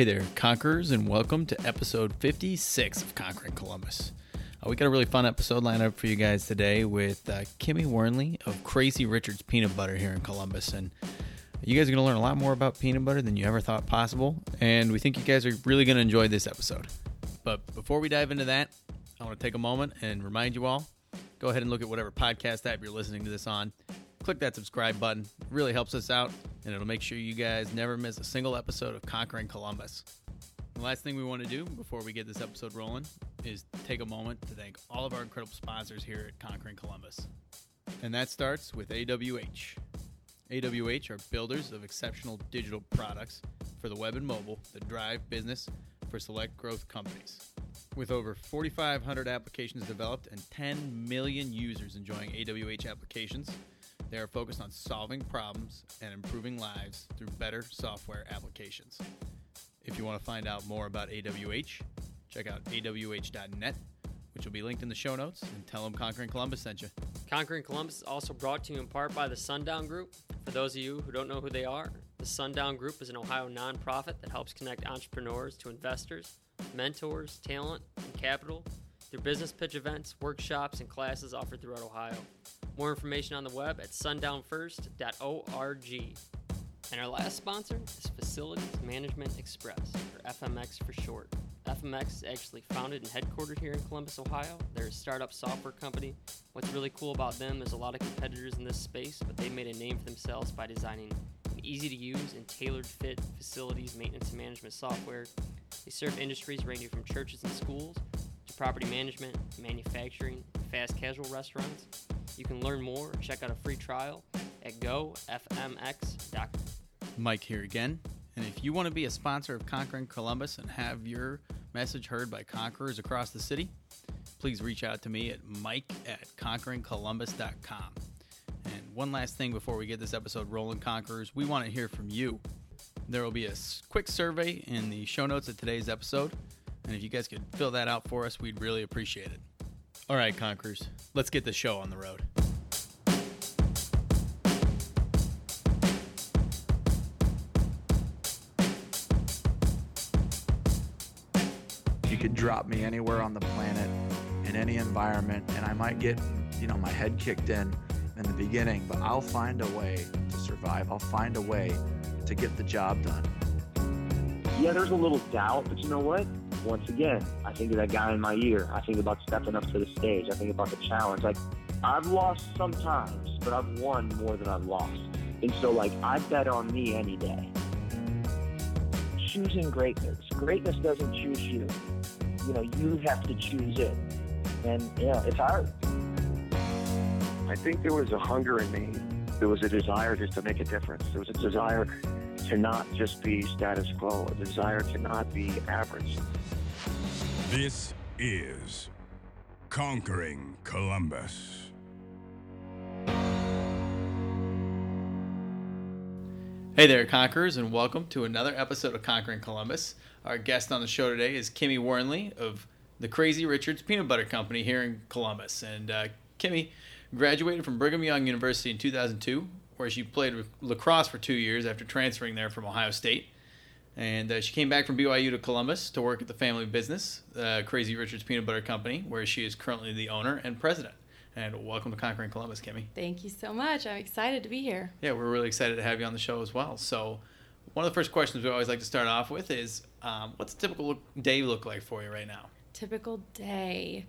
Hey there, Conquerors, and welcome to episode 56 of Conquering Columbus. Uh, we got a really fun episode lined up for you guys today with uh, Kimmy Wernley of Crazy Richard's Peanut Butter here in Columbus. And you guys are going to learn a lot more about peanut butter than you ever thought possible. And we think you guys are really going to enjoy this episode. But before we dive into that, I want to take a moment and remind you all go ahead and look at whatever podcast app you're listening to this on. Click that subscribe button. It really helps us out, and it'll make sure you guys never miss a single episode of Conquering Columbus. The last thing we want to do before we get this episode rolling is take a moment to thank all of our incredible sponsors here at Conquering Columbus. And that starts with AWH. AWH are builders of exceptional digital products for the web and mobile that drive business for select growth companies. With over 4,500 applications developed and 10 million users enjoying AWH applications, they are focused on solving problems and improving lives through better software applications. If you want to find out more about AWH, check out awh.net, which will be linked in the show notes, and tell them Conquering Columbus sent you. Conquering Columbus is also brought to you in part by the Sundown Group. For those of you who don't know who they are, the Sundown Group is an Ohio nonprofit that helps connect entrepreneurs to investors, mentors, talent, and capital through business pitch events, workshops, and classes offered throughout Ohio. More information on the web at sundownfirst.org. And our last sponsor is Facilities Management Express, or FMX for short. FMX is actually founded and headquartered here in Columbus, Ohio. They're a startup software company. What's really cool about them, there's a lot of competitors in this space, but they made a name for themselves by designing an easy to use and tailored fit facilities maintenance and management software. They serve industries ranging from churches and schools to property management, manufacturing, fast casual restaurants. You can learn more check out a free trial at gofmx.com. Mike here again. And if you want to be a sponsor of Conquering Columbus and have your message heard by conquerors across the city, please reach out to me at mike at conqueringcolumbus.com. And one last thing before we get this episode rolling, Conquerors, we want to hear from you. There will be a quick survey in the show notes of today's episode. And if you guys could fill that out for us, we'd really appreciate it. All right, Conquerors, let's get the show on the road. You could drop me anywhere on the planet in any environment, and I might get, you know, my head kicked in in the beginning, but I'll find a way to survive. I'll find a way to get the job done. yeah, there's a little doubt, but you know what? Once again, I think of that guy in my ear. I think about stepping up to the stage. I think about the challenge. Like, I've lost sometimes, but I've won more than I've lost. And so, like, I bet on me any day. choosing greatness. Greatness doesn't choose you. You know, you have to choose it. And yeah, it's hard. I think there was a hunger in me. There was a desire just to make a difference. There was a desire to not just be status quo, a desire to not be average. This is Conquering Columbus. Hey there, Conquerors, and welcome to another episode of Conquering Columbus. Our guest on the show today is Kimmy Warrenley of the Crazy Richards Peanut Butter Company here in Columbus. And uh, Kimmy graduated from Brigham Young University in 2002, where she played lacrosse for two years after transferring there from Ohio State. And uh, she came back from BYU to Columbus to work at the family business, uh, Crazy Richards Peanut Butter Company, where she is currently the owner and president. And welcome to Conquering Columbus, Kimmy. Thank you so much. I'm excited to be here. Yeah, we're really excited to have you on the show as well. So, one of the first questions we always like to start off with is um, what's a typical look, day look like for you right now? Typical day.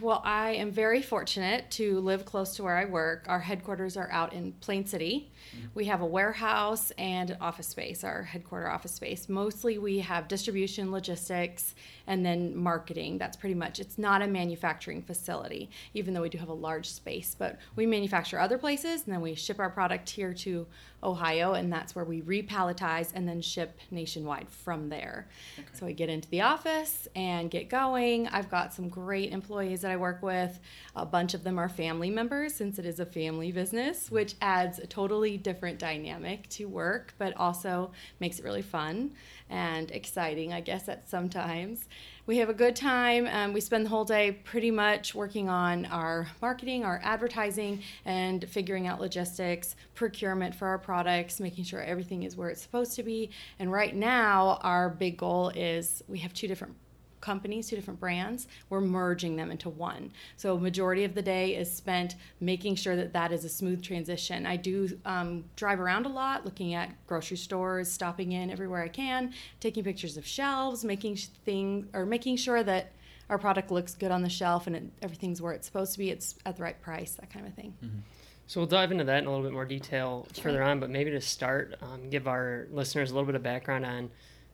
Well, I am very fortunate to live close to where I work. Our headquarters are out in Plain City. Mm-hmm. We have a warehouse and office space, our headquarter office space. Mostly we have distribution, logistics, and then marketing. That's pretty much it's not a manufacturing facility, even though we do have a large space. But we manufacture other places and then we ship our product here to Ohio, and that's where we repalletize and then ship nationwide from there. So I get into the office and get going. I've got some great employees employees that I work with, a bunch of them are family members since it is a family business, mm-hmm. which adds a totally different dynamic to work, but also makes it really fun and exciting, I guess, at sometimes. We have a good time. Um, we spend the whole day pretty much working on our marketing, our advertising, and figuring out logistics, procurement for our products, making sure everything is where it's supposed to be. And right now, our big goal is we have two different companies, two different brands, we're merging them into one. So majority of the day is spent making sure that that is a smooth transition. I do um, drive around a lot, looking at grocery stores, stopping in everywhere I can, taking pictures of shelves, making things or making sure that our product looks good on the shelf and it, everything's where it's supposed to be. It's at the right price, that kind of thing. Mm-hmm. So we'll dive into that in a little bit more detail further on, but maybe to start, um, give our listeners a little bit of background on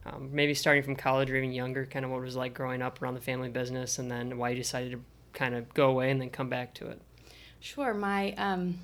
um, maybe starting from college or even younger, kind of what it was like growing up around the family business, and then why you decided to kind of go away and then come back to it. Sure. My um,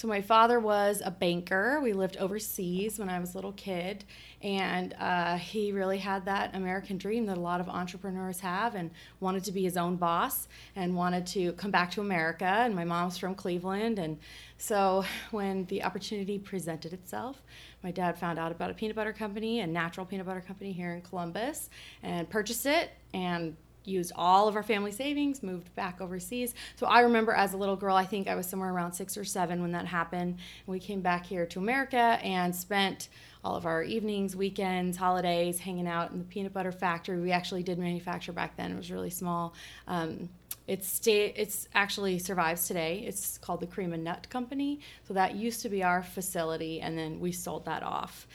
so my father was a banker. We lived overseas when I was a little kid, and uh, he really had that American dream that a lot of entrepreneurs have, and wanted to be his own boss, and wanted to come back to America. And my mom's from Cleveland, and so when the opportunity presented itself, my dad found out about a peanut butter company, a natural peanut butter company here in Columbus, and purchased it and used all of our family savings, moved back overseas. So I remember as a little girl, I think I was somewhere around six or seven when that happened. We came back here to America and spent all of our evenings, weekends, holidays hanging out in the peanut butter factory. We actually did manufacture back then, it was really small. Um, it's stay, it's actually survives today. It's called the Crema Nut Company. So that used to be our facility, and then we sold that off.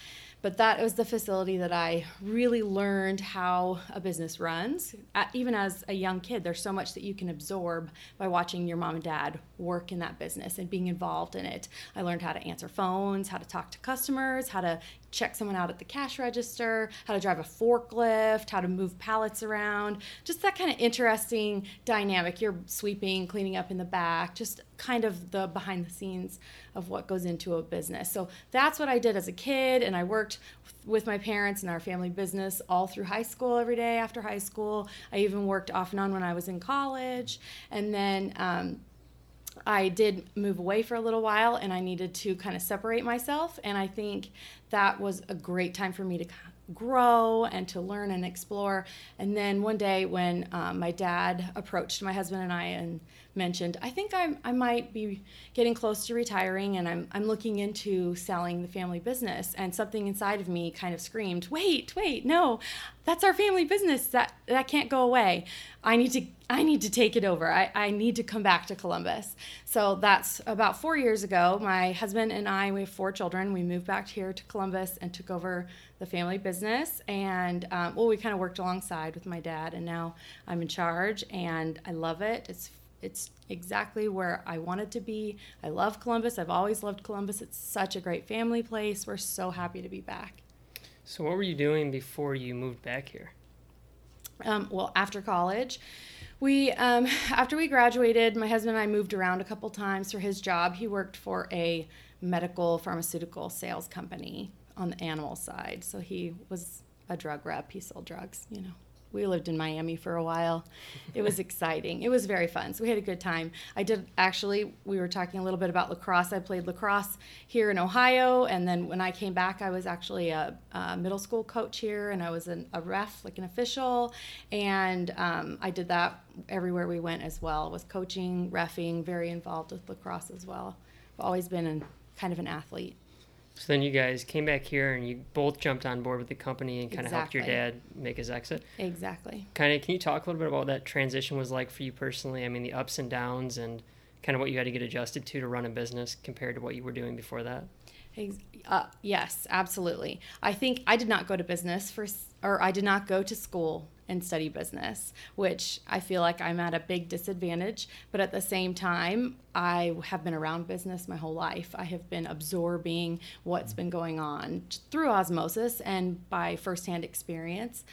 But that was the facility that I really learned how a business runs. Even as a young kid, there's so much that you can absorb by watching your mom and dad work in that business and being involved in it. I learned how to answer phones, how to talk to customers, how to check someone out at the cash register, how to drive a forklift, how to move pallets around, just that kind of interesting dynamic. You're sweeping, cleaning up in the back, just kind of the behind the scenes of what goes into a business. So that's what I did as a kid, and I worked with my parents in our family business all through high school every day after high school. I even worked off and on when I was in college, and then um, I did move away for a little while and I needed to kind of separate myself. And I think that was a great time for me to grow and to learn and explore. And then one day when um, my dad approached my husband and I and mentioned, I think I'm, I might be getting close to retiring and I'm, I'm looking into selling the family business. And something inside of me kind of screamed, wait, wait, no, that's our family business. That, that can't go away. I need to, I need to take it over. I, I need to come back to Columbus. So that's about four years ago. My husband and I, we have four children. We moved back here to Columbus and took over the family business. And um, well, we kind of worked alongside with my dad, and now I'm in charge, and I love it. It's it's exactly where I wanted to be. I love Columbus. I've always loved Columbus. It's such a great family place. We're so happy to be back. So, what were you doing before you moved back here? Um, well, after college, we um, after we graduated, my husband and I moved around a couple times for his job. He worked for a medical pharmaceutical sales company on the animal side, so he was a drug rep. He sold drugs, you know we lived in Miami for a while. It was exciting. It was very fun. So we had a good time. I did actually, we were talking a little bit about lacrosse. I played lacrosse here in Ohio. And then when I came back, I was actually a, a middle school coach here and I was an, a ref, like an official. And um, I did that everywhere we went as well, with coaching, refing, very involved with lacrosse as well. I've always been kind of an athlete. So then you guys came back here and you both jumped on board with the company and kind of exactly. helped your dad make his exit. Exactly. Kind of, can you talk a little bit about what that transition was like for you personally? I mean, the ups and downs and kind of what you had to get adjusted to to run a business compared to what you were doing before that. Uh, yes, absolutely. I think I did not go to business for, or I did not go to school and study business, which I feel like I'm at a big disadvantage. But at the same time, I have been around business my whole life. I have been absorbing what's been going on through osmosis and by firsthand experience.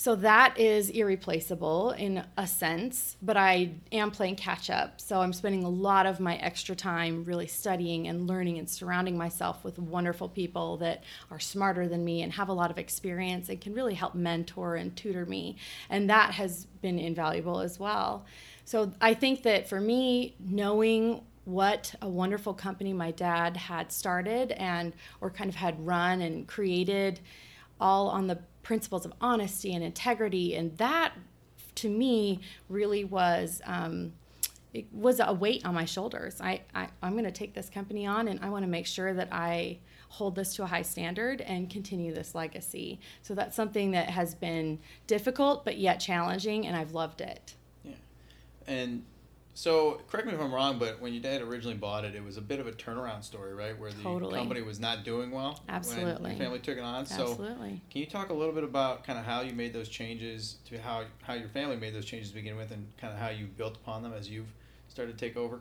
So that is irreplaceable in a sense, but I am playing catch up. So I'm spending a lot of my extra time really studying and learning and surrounding myself with wonderful people that are smarter than me and have a lot of experience and can really help mentor and tutor me. And that has been invaluable as well. So I think that for me, knowing what a wonderful company my dad had started and or kind of had run and created all on the principles of honesty and integrity. And that, to me, really was. Um, it was a weight on my shoulders. I, I I'm going to take this company on, and I want to make sure that I hold this to a high standard and continue this legacy. So that's something that has been difficult, but yet challenging, and I've loved it. Yeah, and so, correct me if I'm wrong, but when your dad originally bought it, it was a bit of a turnaround story, right? Where the totally. company was not doing well. Absolutely. When your family took it on. So, Absolutely. can you talk a little bit about kind of how you made those changes to how how your family made those changes to begin with, and kind of how you built upon them as you've started to take over?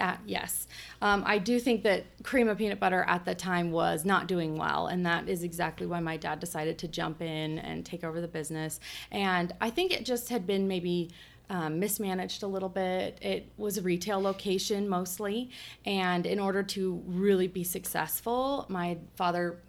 Uh, yes. Um, I do think that Crema peanut butter at the time was not doing well, and that is exactly why my dad decided to jump in and take over the business. And I think it just had been maybe um, mismanaged a little bit. It was a retail location mostly, and in order to really be successful, my father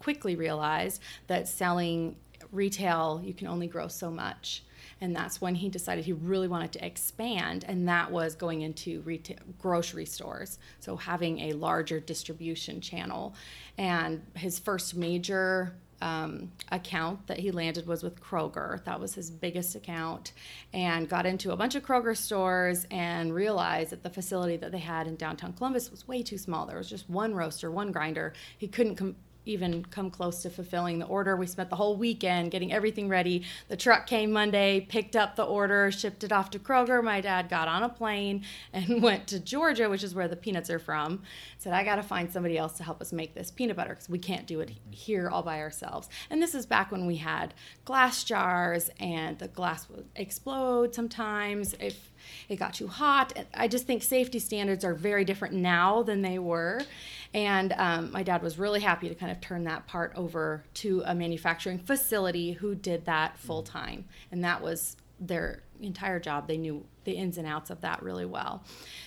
quickly realized that selling retail you can only grow so much. And that's when he decided he really wanted to expand and that was going into retail grocery stores. So having a larger distribution channel. And his first major um, account that he landed was with Kroger. That was his biggest account, and got into a bunch of Kroger stores and realized that the facility that they had in downtown Columbus was way too small. There was just one roaster, one grinder. He couldn't com- even come close to fulfilling the order. We spent the whole weekend getting everything ready. The truck came Monday, picked up the order, shipped it off to Kroger. My dad got on a plane and went to Georgia, which is where the peanuts are from. Said, I got to find somebody else to help us make this peanut butter because we can't do it here all by ourselves. And this is back when we had glass jars and the glass would explode sometimes if it got too hot. I just think safety standards are very different now than they were. And um, my dad was really happy to kind of turn that part over to a manufacturing facility who did that full time. And that was their entire job. They knew the ins and outs of that really well.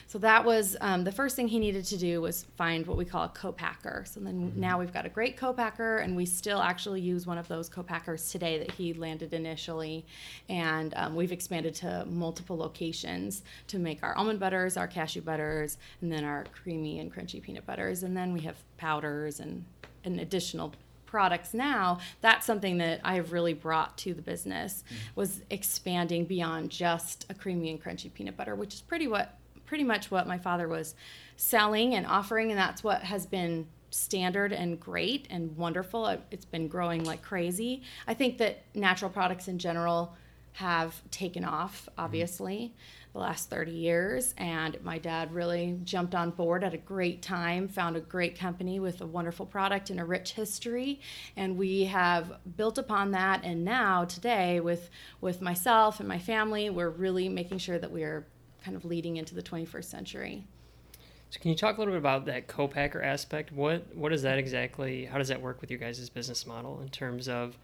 So that was um, the first thing he needed to do was find what we call a co-packer. So then mm-hmm. now we've got a great co-packer, and we still actually use one of those co-packers today that he landed initially, and um, we've expanded to multiple locations to make our almond butters, our cashew butters, and then our creamy and crunchy peanut butters, and then we have powders and an additional products now, that's something that I have really brought to the business mm. was expanding beyond just a creamy and crunchy peanut butter, which is pretty what pretty much what my father was selling and offering, and that's what has been standard and great and wonderful. It's been growing like crazy. I think that natural products in general have taken off, mm-hmm. obviously. Mm-hmm the last 30 years. And my dad really jumped on board at a great time, found a great company with a wonderful product and a rich history. And we have built upon that. And now, today, with, with myself and my family, we're really making sure that we are kind of leading into the 21st century. So can you talk a little bit about that co-packer aspect? What what is that exactly? How does that work with your guys' business model in terms of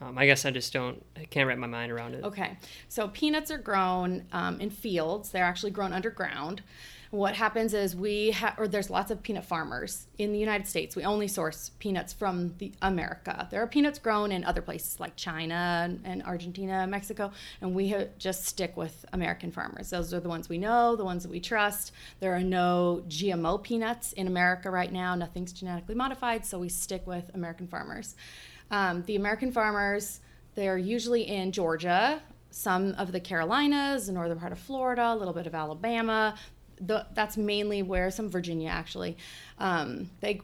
um, I guess I just don't, I can't wrap my mind around it. Okay. So peanuts are grown um, in fields, they're actually grown underground. What happens is we have, or there's lots of peanut farmers in the United States. We only source peanuts from the America. There are peanuts grown in other places like China and Argentina, Mexico, and we just stick with American farmers. Those are the ones we know, the ones that we trust. There are no GMO peanuts in America right now. Nothing's genetically modified, so we stick with American farmers. Um, the American farmers, they're usually in Georgia, some of the Carolinas, the northern part of Florida, a little bit of Alabama. The, that's mainly where some Virginia actually. Um, they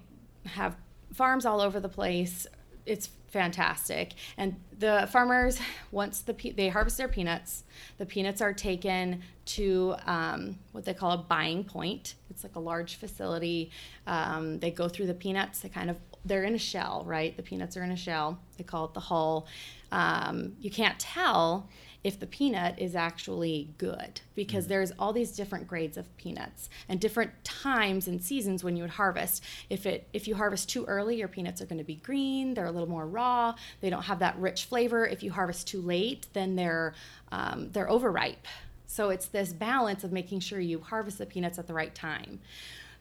have farms all over the place. It's fantastic. And the farmers, once the they harvest their peanuts, the peanuts are taken to um, what they call a buying point. It's like a large facility. Um, they go through the peanuts. They kind of they're in a shell, right? The peanuts are in a shell. They call it the hull. Um, you can't tell if the peanut is actually good because there's all these different grades of peanuts and different times and seasons when you would harvest. If it if you harvest too early, your peanuts are going to be green. They're a little more raw. They don't have that rich flavor. If you harvest too late, then they're um, they're overripe. So it's this balance of making sure you harvest the peanuts at the right time.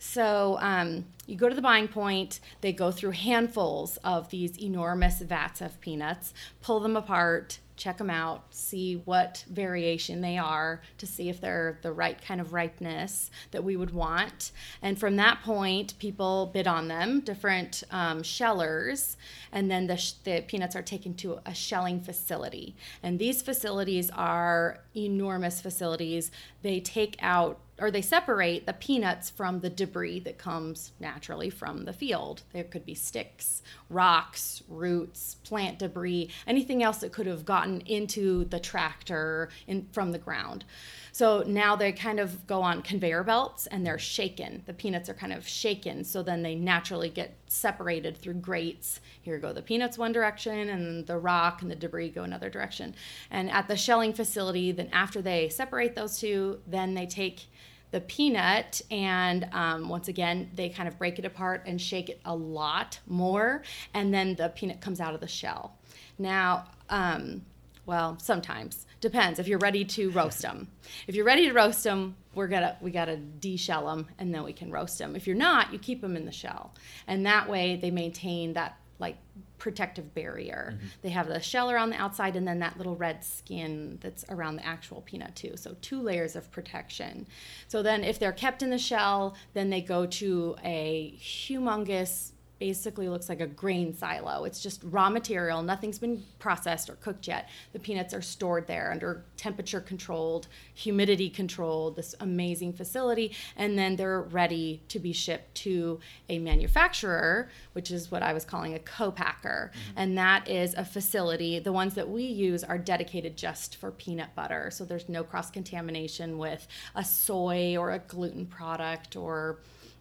So um, you go to the buying point, they go through handfuls of these enormous vats of peanuts, pull them apart, check them out, see what variation they are to see if they're the right kind of ripeness that we would want. And from that point, people bid on them, different um, shellers, and then the, sh- the peanuts are taken to a shelling facility. And these facilities are enormous facilities. They take out or they separate the peanuts from the debris that comes naturally from the field. There could be sticks, rocks, roots, plant debris, anything else that could have gotten into the tractor in, from the ground. So now they kind of go on conveyor belts and they're shaken. The peanuts are kind of shaken, so then they naturally get separated through grates. Here go the peanuts one direction, and the rock and the debris go another direction. And at the shelling facility, then after they separate those two, then they take the peanut and um, once again they kind of break it apart and shake it a lot more and then the peanut comes out of the shell. Now um, well sometimes. Depends. If you're ready to roast them. If you're ready to roast them we're gonna we gotta deshell them and then we can roast them if you're not you keep them in the shell. And that way they maintain that like protective barrier. Mm-hmm. They have the shell around the outside and then that little red skin that's around the actual peanut too. So two layers of protection. So then if they're kept in the shell, then they go to a humongous basically looks like a grain silo. It's just raw material. Nothing's been processed or cooked yet. The peanuts are stored there under temperature controlled, humidity controlled, this amazing facility. And then they're ready to be shipped to a manufacturer, which is what I was calling a co-packer. Mm-hmm. And that is a facility. The ones that we use are dedicated just for peanut butter. So there's no cross contamination with a soy or a gluten product or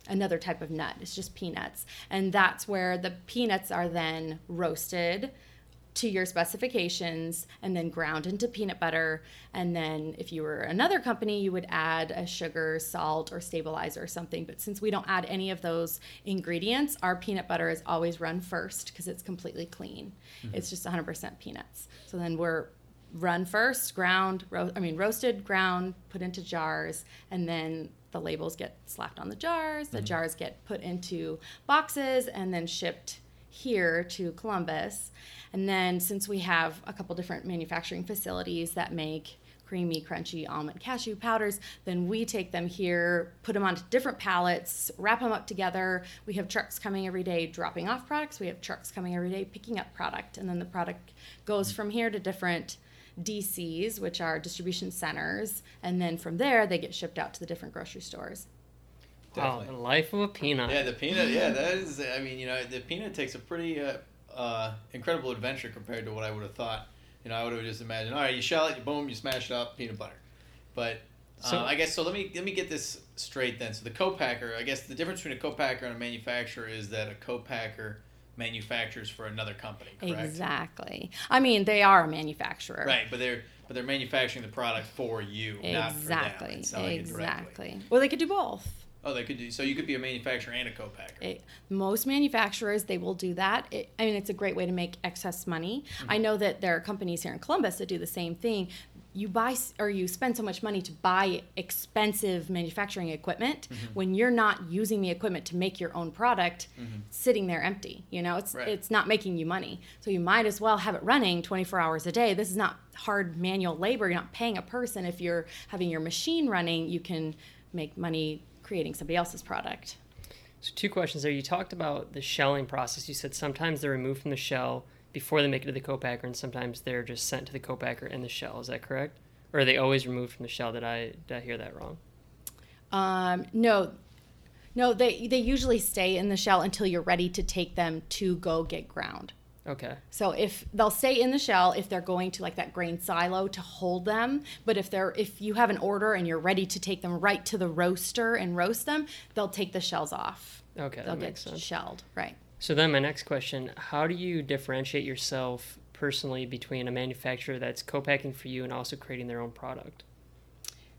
another type of nut. It's just peanuts. And that's where the peanuts are then roasted to your specifications and then ground into peanut butter. And then if you were another company, you would add a sugar, salt, or stabilizer or something. But since we don't add any of those ingredients, our peanut butter is always run first because it's completely clean. Mm-hmm. It's just 100% peanuts. So then we're run first, ground, ro- I mean roasted, ground, put into jars, and then the labels get slapped on the jars. The mm-hmm. jars get put into boxes and then shipped here to Columbus. And then since we have a couple different manufacturing facilities that make creamy, crunchy almond cashew powders, then we take them here, put them onto different pallets, wrap them up together. We have trucks coming every day dropping off products. We have trucks coming every day picking up product. And then the product goes from here to different DCs, which are distribution centers, and then from there they get shipped out to the different grocery stores. Wow, the life of a peanut. Yeah, the peanut. Yeah, that is. I mean, you know, the peanut takes a pretty uh, uh, incredible adventure compared to what I would have thought. You know, I would have just imagined. All right, you shell it, you boom, you smash it up, peanut butter. But So- um, I guess so. Let me let me get this straight then. So the co-packer. I guess the difference between a co-packer and a manufacturer is that a co-packer manufactures for another company. Correct. Exactly. I mean, they are a manufacturer. Right, but they're but they're manufacturing the product for you, not for them. Exactly. and selling it directly. exactly. Well, they could do both. Oh, they could do. So you could be a manufacturer and a co-packer. It, most manufacturers they will do that. It, I mean, it's a great way to make excess money. Mm-hmm. I know that there are companies here in Columbus that do the same thing. You buy or you spend so much money to buy expensive manufacturing equipment Mm-hmm. when you're not using the equipment to make your own product, sitting there empty. You know, it's Mm-hmm. Right. it's not making you money. So you might as well have it running 24 hours a day. This is not hard manual labor. You're not paying a person. If you're having your machine running, you can make money creating somebody else's product. So two questions there. You talked about the shelling process. You said sometimes they're removed from the shell before they make it to the co-packer, and sometimes they're just sent to the co-packer in the shell. Is that correct? Or are they always removed from the shell? Did I did I hear that wrong? Um, no, no, they they usually stay in the shell until you're ready to take them to go get ground. Okay. So if they'll stay in the shell if they're going to like that grain silo to hold them, but if they're if you have an order and you're ready to take them right to the roaster and roast them, they'll take the shells off. Okay, they'll that get makes sense. shelled, right? So then my next question, how do you differentiate yourself personally between a manufacturer that's co-packing for you and also creating their own product?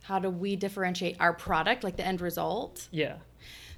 How do we differentiate our product, like the end result? Yeah.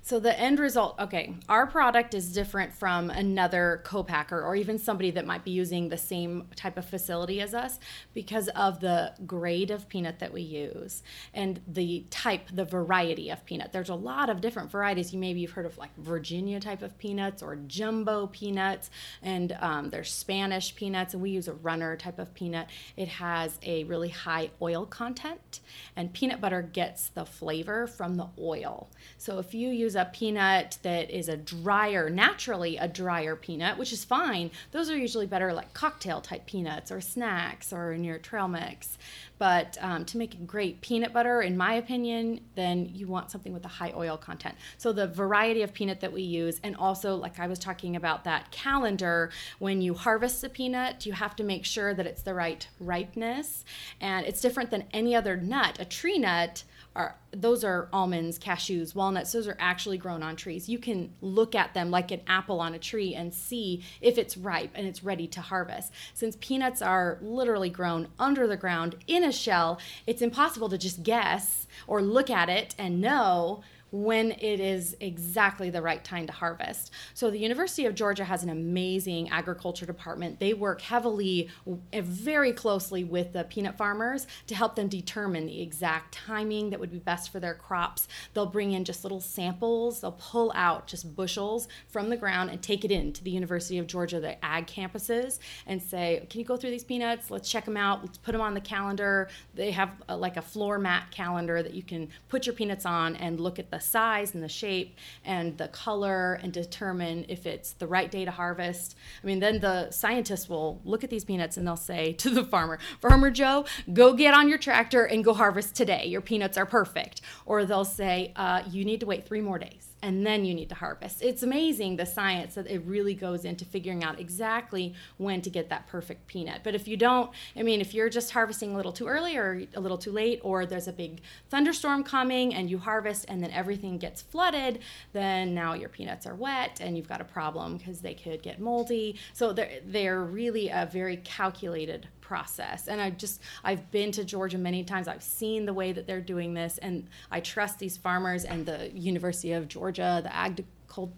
So the end result, okay, our product is different from another co-packer or even somebody that might be using the same type of facility as us because of the grade of peanut that we use and the type, the variety of peanut. There's a lot of different varieties. You maybe you've heard of like Virginia type of peanuts or jumbo peanuts, and um, there's Spanish peanuts, and we use a runner type of peanut. It has a really high oil content, and peanut butter gets the flavor from the oil. So if you use a peanut that is a drier, naturally a drier peanut, which is fine. Those are usually better like cocktail type peanuts or snacks or in your trail mix. But um, to make a great peanut butter, in my opinion, then you want something with a high oil content. So the variety of peanut that we use, and also like I was talking about that calendar, when you harvest the peanut, you have to make sure that it's the right ripeness, and it's different than any other nut. A tree nut are those are almonds, cashews, walnuts. Those are actually grown on trees. You can look at them like an apple on a tree and see if it's ripe and it's ready to harvest. Since peanuts are literally grown under the ground in a shell, it's impossible to just guess or look at it and know when it is exactly the right time to harvest. So the University of Georgia has an amazing agriculture department. They work heavily eh, very closely with the peanut farmers to help them determine the exact timing that would be best for their crops. They'll bring in just little samples, they'll pull out just bushels from the ground and take it in to the University of Georgia, the ag campuses, and say, Can you go through these peanuts? Let's check them out. Let's put them on the calendar. They have a, like a floor mat calendar that you can put your peanuts on and look at the size and the shape and the color and determine if it's the right day to harvest. I mean, then the scientists will look at these peanuts and they'll say to the farmer, Farmer Joe, go get on your tractor and go harvest today. Your peanuts are perfect. Or they'll say, uh, you need to wait three more days and then you need to harvest. It's amazing the science that it really goes into figuring out exactly when to get that perfect peanut. But if you don't, I mean, if you're just harvesting a little too early or a little too late, or there's a big thunderstorm coming and you harvest and then everything gets flooded, then now your peanuts are wet and you've got a problem because they could get moldy. So they're, they're really a very calculated process. And I just I've been to Georgia many times. I've seen the way that they're doing this, and I trust these farmers and the University of Georgia, the ag-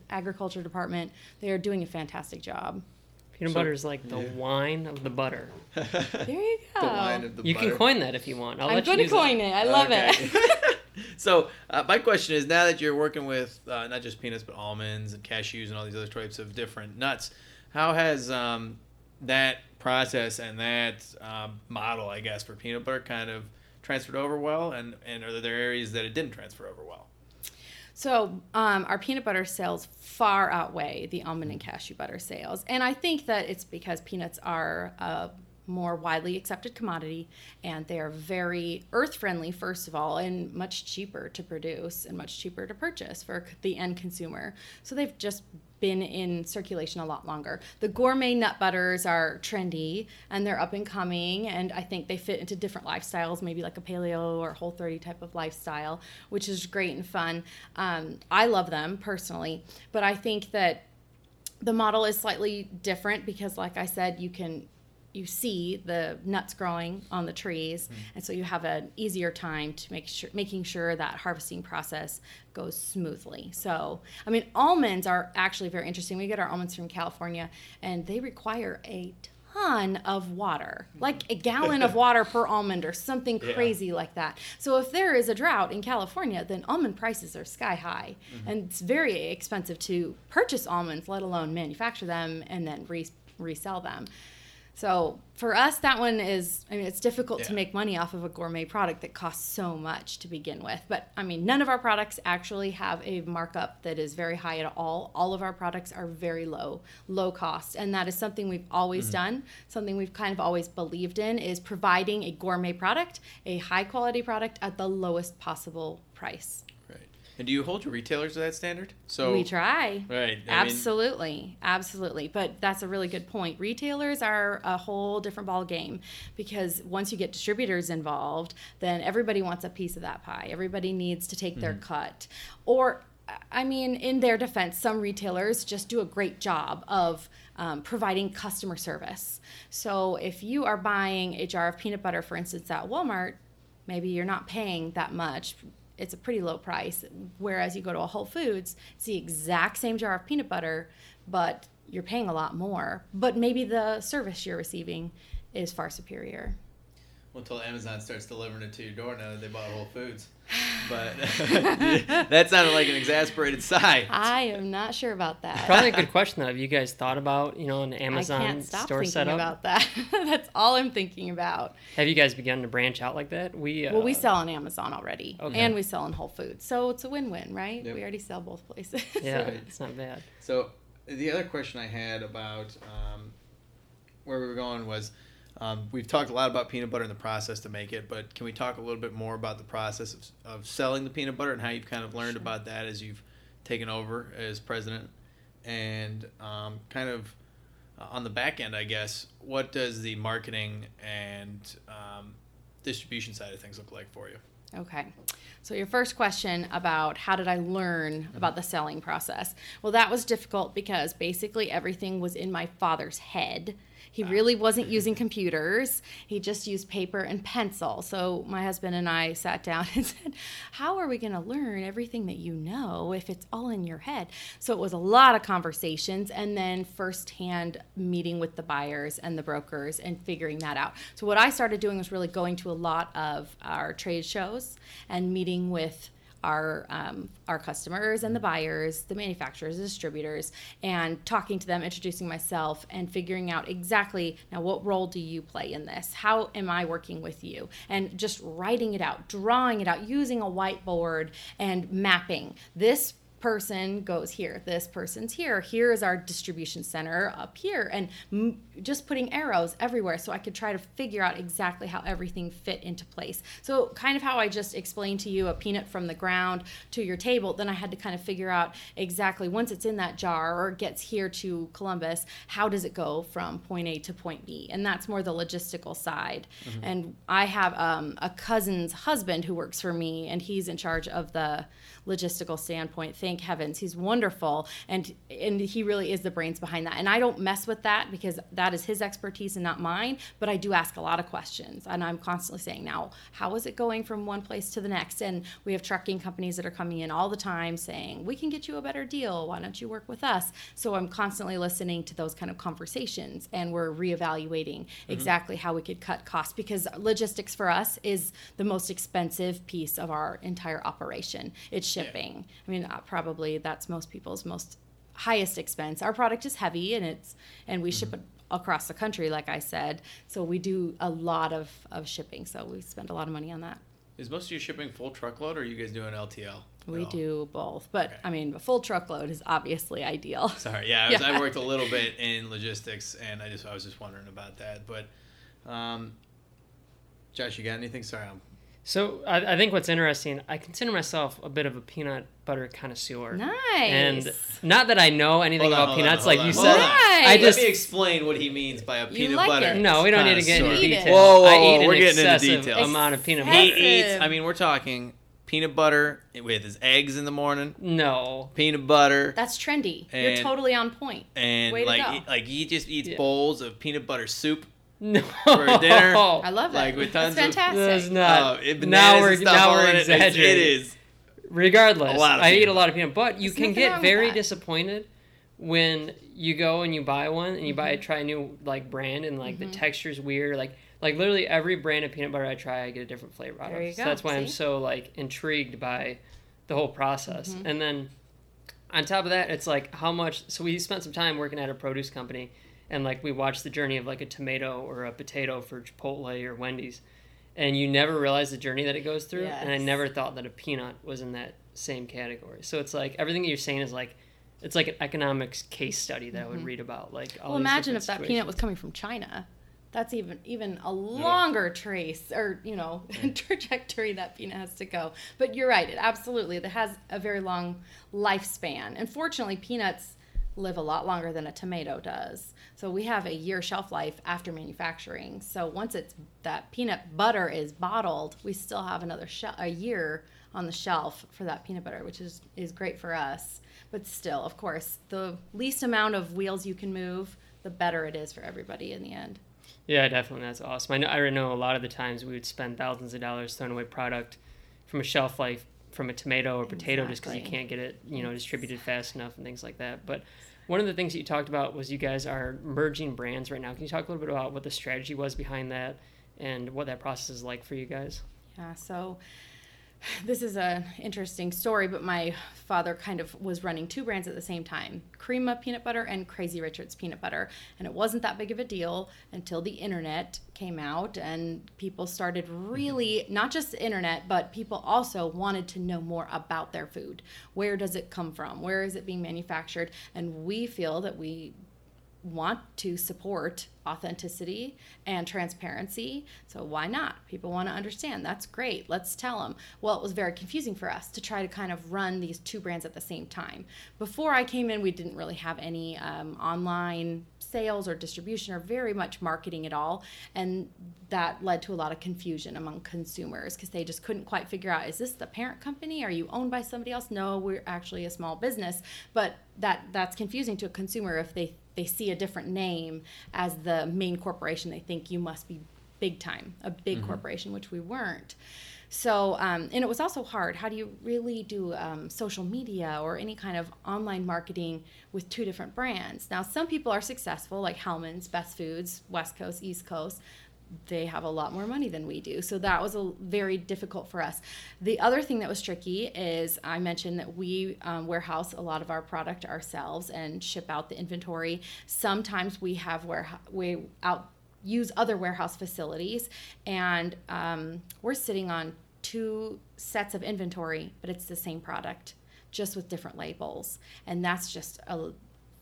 agriculture department. They are doing a fantastic job. Peanut so, butter is like the yeah. wine of the butter. there you go. The wine of the you butter. can coin that if you want. i am going to coin it. it. I love okay. it. so uh, my question is: now that you're working with uh, not just peanuts but almonds and cashews and all these other types of different nuts, how has um, that process and that um, model, I guess, for peanut butter kind of transferred over well? And, and are there areas that it didn't transfer over well? So um, our peanut butter sales far outweigh the almond and cashew butter sales, and I think that it's because peanuts are a more widely accepted commodity, and they are very earth friendly first of all, and much cheaper to produce and much cheaper to purchase for the end consumer. So they've just been in circulation a lot longer. The gourmet nut butters are trendy and they're up and coming, and I think they fit into different lifestyles, maybe like a paleo or whole 30 type of lifestyle, which is great and fun. Um, I love them personally, but I think that the model is slightly different because, like I said, you can you see the nuts growing on the trees, mm. and so you have an easier time to make sure making sure that harvesting process goes smoothly. So, I mean, almonds are actually very interesting. We get our almonds from California, and they require a ton of water, like a gallon of water per almond or something crazy yeah. like that. So if there is a drought in California, then almond prices are sky high, mm-hmm. and it's very expensive to purchase almonds, let alone manufacture them and then re- resell them. So for us, that one is, I mean, it's difficult yeah. to make money off of a gourmet product that costs so much to begin with. But I mean, none of our products actually have a markup that is very high at all. All of our products are very low, low cost. And that is something we've always mm-hmm. done, something we've kind of always believed in is providing a gourmet product, a high quality product at the lowest possible price. And do you hold your retailers to that standard? So we try. Right. I absolutely, mean, absolutely. But that's a really good point. Retailers are a whole different ball game because once you get distributors involved, then everybody wants a piece of that pie. Everybody needs to take mm-hmm. their cut. Or I mean, in their defense, some retailers just do a great job of um, providing customer service. So if you are buying a jar of peanut butter, for instance, at Walmart, maybe you're not paying that much. It's a pretty low price. Whereas you go to a Whole Foods, it's the exact same jar of peanut butter, but you're paying a lot more. But maybe the service you're receiving is far superior. Well, until Amazon starts delivering it to your door now that they bought Whole Foods. But that sounded like an exasperated sigh. I am not sure about that. Probably a good question though. Have you guys thought about you know an Amazon I can't stop store thinking setup? about that. That's all I'm thinking about. Have you guys begun to branch out like that? We uh, Well, we sell on Amazon already, Okay. and we sell on Whole Foods, so it's a win-win, right? Yep. We already sell both places. Yeah, Right. it's not bad. So the other question I had about um, where we were going was um, we've talked a lot about peanut butter and the process to make it, but can we talk a little bit more about the process of, of selling the peanut butter and how you've kind of learned about that as you've taken over as president, and um, kind of uh, on the back end, I guess, what does the marketing and um, distribution side of things look like for you? Okay. So your first question about how did I learn about the selling process? Well, that was difficult because basically everything was in my father's head. He ah. really wasn't using computers. He just used paper and pencil. So my husband and I sat down and said, "How are we going to learn everything that you know if it's all in your head?" So it was a lot of conversations and then firsthand meeting with the buyers and the brokers and figuring that out. So what I started doing was really going to a lot of our trade shows and meeting with our um, our customers and the buyers, the manufacturers, the distributors, and talking to them, introducing myself, and figuring out exactly now what role do you play in this? How am I working with you? And just writing it out, drawing it out, using a whiteboard and mapping this person goes here this person's here here is our distribution center up here and m- just putting arrows everywhere so i could try to figure out exactly how everything fit into place. So kind of how i just explained to you a peanut from the ground to your table then i had to kind of figure out exactly once it's in that jar or gets here to columbus how does it go from point a to point b? And that's more the logistical side. And i have um, a cousin's husband who works for me and he's in charge of the logistical standpoint thank heavens he's wonderful and and he really is the brains behind that. And i don't mess with that because that is his expertise and not mine but i do ask a lot of questions and i'm constantly saying now how is it going from one place to the next? And we have trucking companies that are coming in all the time saying we can get you a better deal. Why don't you work with us? So i'm constantly listening to those kind of conversations and we're reevaluating mm-hmm. exactly how we could cut costs because logistics for us is the most expensive piece of our entire operation. It's shipping i mean uh, probably that's most people's most highest expense our product is heavy and it's and we ship it across the country like i said so we do a lot of, of shipping so we spend a lot of money on that Is most of your shipping full truckload, or are you guys doing LTL? we all? do both but Okay. i mean a full truckload is obviously ideal Sorry, yeah, I, was, Yeah. I worked a little bit in logistics, and I just I was just wondering about that. But, um, Josh, you got anything? Sorry, I'm So I, I think what's interesting, I consider myself a bit of a peanut butter connoisseur. nice And not that I know anything Hold on, about hold on, peanuts, hold like on, you said. Nice. I Let just me explain what he means by a peanut like butter. it. no, we don't need to get into connoisseur. Eat detail. Whoa, whoa, I whoa, eat we're getting into excessive details. amount of peanut butter. He eats. I mean, we're talking peanut butter with his eggs in the morning, No. peanut butter, that's trendy you're totally on point. point and Way to like go. he, like he just eats Yeah. bowls of peanut butter soup No. for dinner. i love that Like, with that's tons of- fantastic That's not. Oh, it- now we're and now we're in it. It's- exaggerating. It is. Regardless, A lot of I eat a lot of peanut butter. But you There's can get very disappointed when you go and you buy one and you buy Mm-hmm. try a new like brand and like the texture's weird. Like like literally every brand of peanut butter I try, I get a different flavor out There of. you So that's why I'm so like intrigued by the whole process. Mm-hmm. And then on top of that, it's like how much. So we spent some time working at a produce company, and like we watch the journey of like a tomato or a potato for Chipotle or Wendy's, and you never realize the journey that it goes through. And I never thought that a peanut was in that same category. So it's like everything that you're saying is like. It's like an economics case study that I would read about. Like, all Mm-hmm. Well, these imagine different if that peanut was coming from China. That's even even a longer trace or you know trajectory that peanut has to go. But you're right. It absolutely it has a very long lifespan. And fortunately, peanuts live a lot longer than a tomato does. So we have a year shelf life after manufacturing. So once it's that peanut butter is bottled, we still have another a year on the shelf for that peanut butter, which is is great for us. But still, of course, the least amount of wheels you can move, the better it is for everybody in the end. Yeah, definitely. That's awesome. I know, I know a lot of the times we would spend thousands of dollars throwing away product from a shelf life from a tomato or potato just because you can't get it, you know, distributed fast enough and things like that. But one of the things that you talked about was you guys are merging brands right now. Can you talk a little bit about what the strategy was behind that and what that process is like for you guys? Yeah, so this is an interesting story, but my father kind of was running two brands at the same time Crema peanut butter and Crazy Richards peanut butter. And it wasn't that big of a deal until the internet came out and people started really, mm-hmm. not just the internet, but people also wanted to know more about their food. Where does it come from? Where is it being manufactured? And we feel that we want to support authenticity and transparency. So why not? People want to understand. That's great. Let's tell them. Well, it was very confusing for us to try to kind of run these two brands at the same time. Before I came in, we didn't really have any um, online sales or distribution or very much marketing at all. And that led to a lot of confusion among consumers because they just couldn't quite figure out is this the parent company? Are you owned by somebody else? No, we're actually a small business. But that that's confusing to a consumer if they they see a different name as the main corporation. They think you must be big time, a big corporation, which we weren't. So, um, and it was also hard. How do you really do um, social media or any kind of online marketing with two different brands? Now, some people are successful, like Hellmann's, Best Foods, West Coast, East Coast. They have a lot more money than we do. So that was a, very difficult for us. The other thing that was tricky is I mentioned that we um, warehouse a lot of our product ourselves and ship out the inventory. Sometimes we have warehouse we out use other warehouse facilities, and um, we're sitting on two sets of inventory, but it's the same product, just with different labels, and that's just a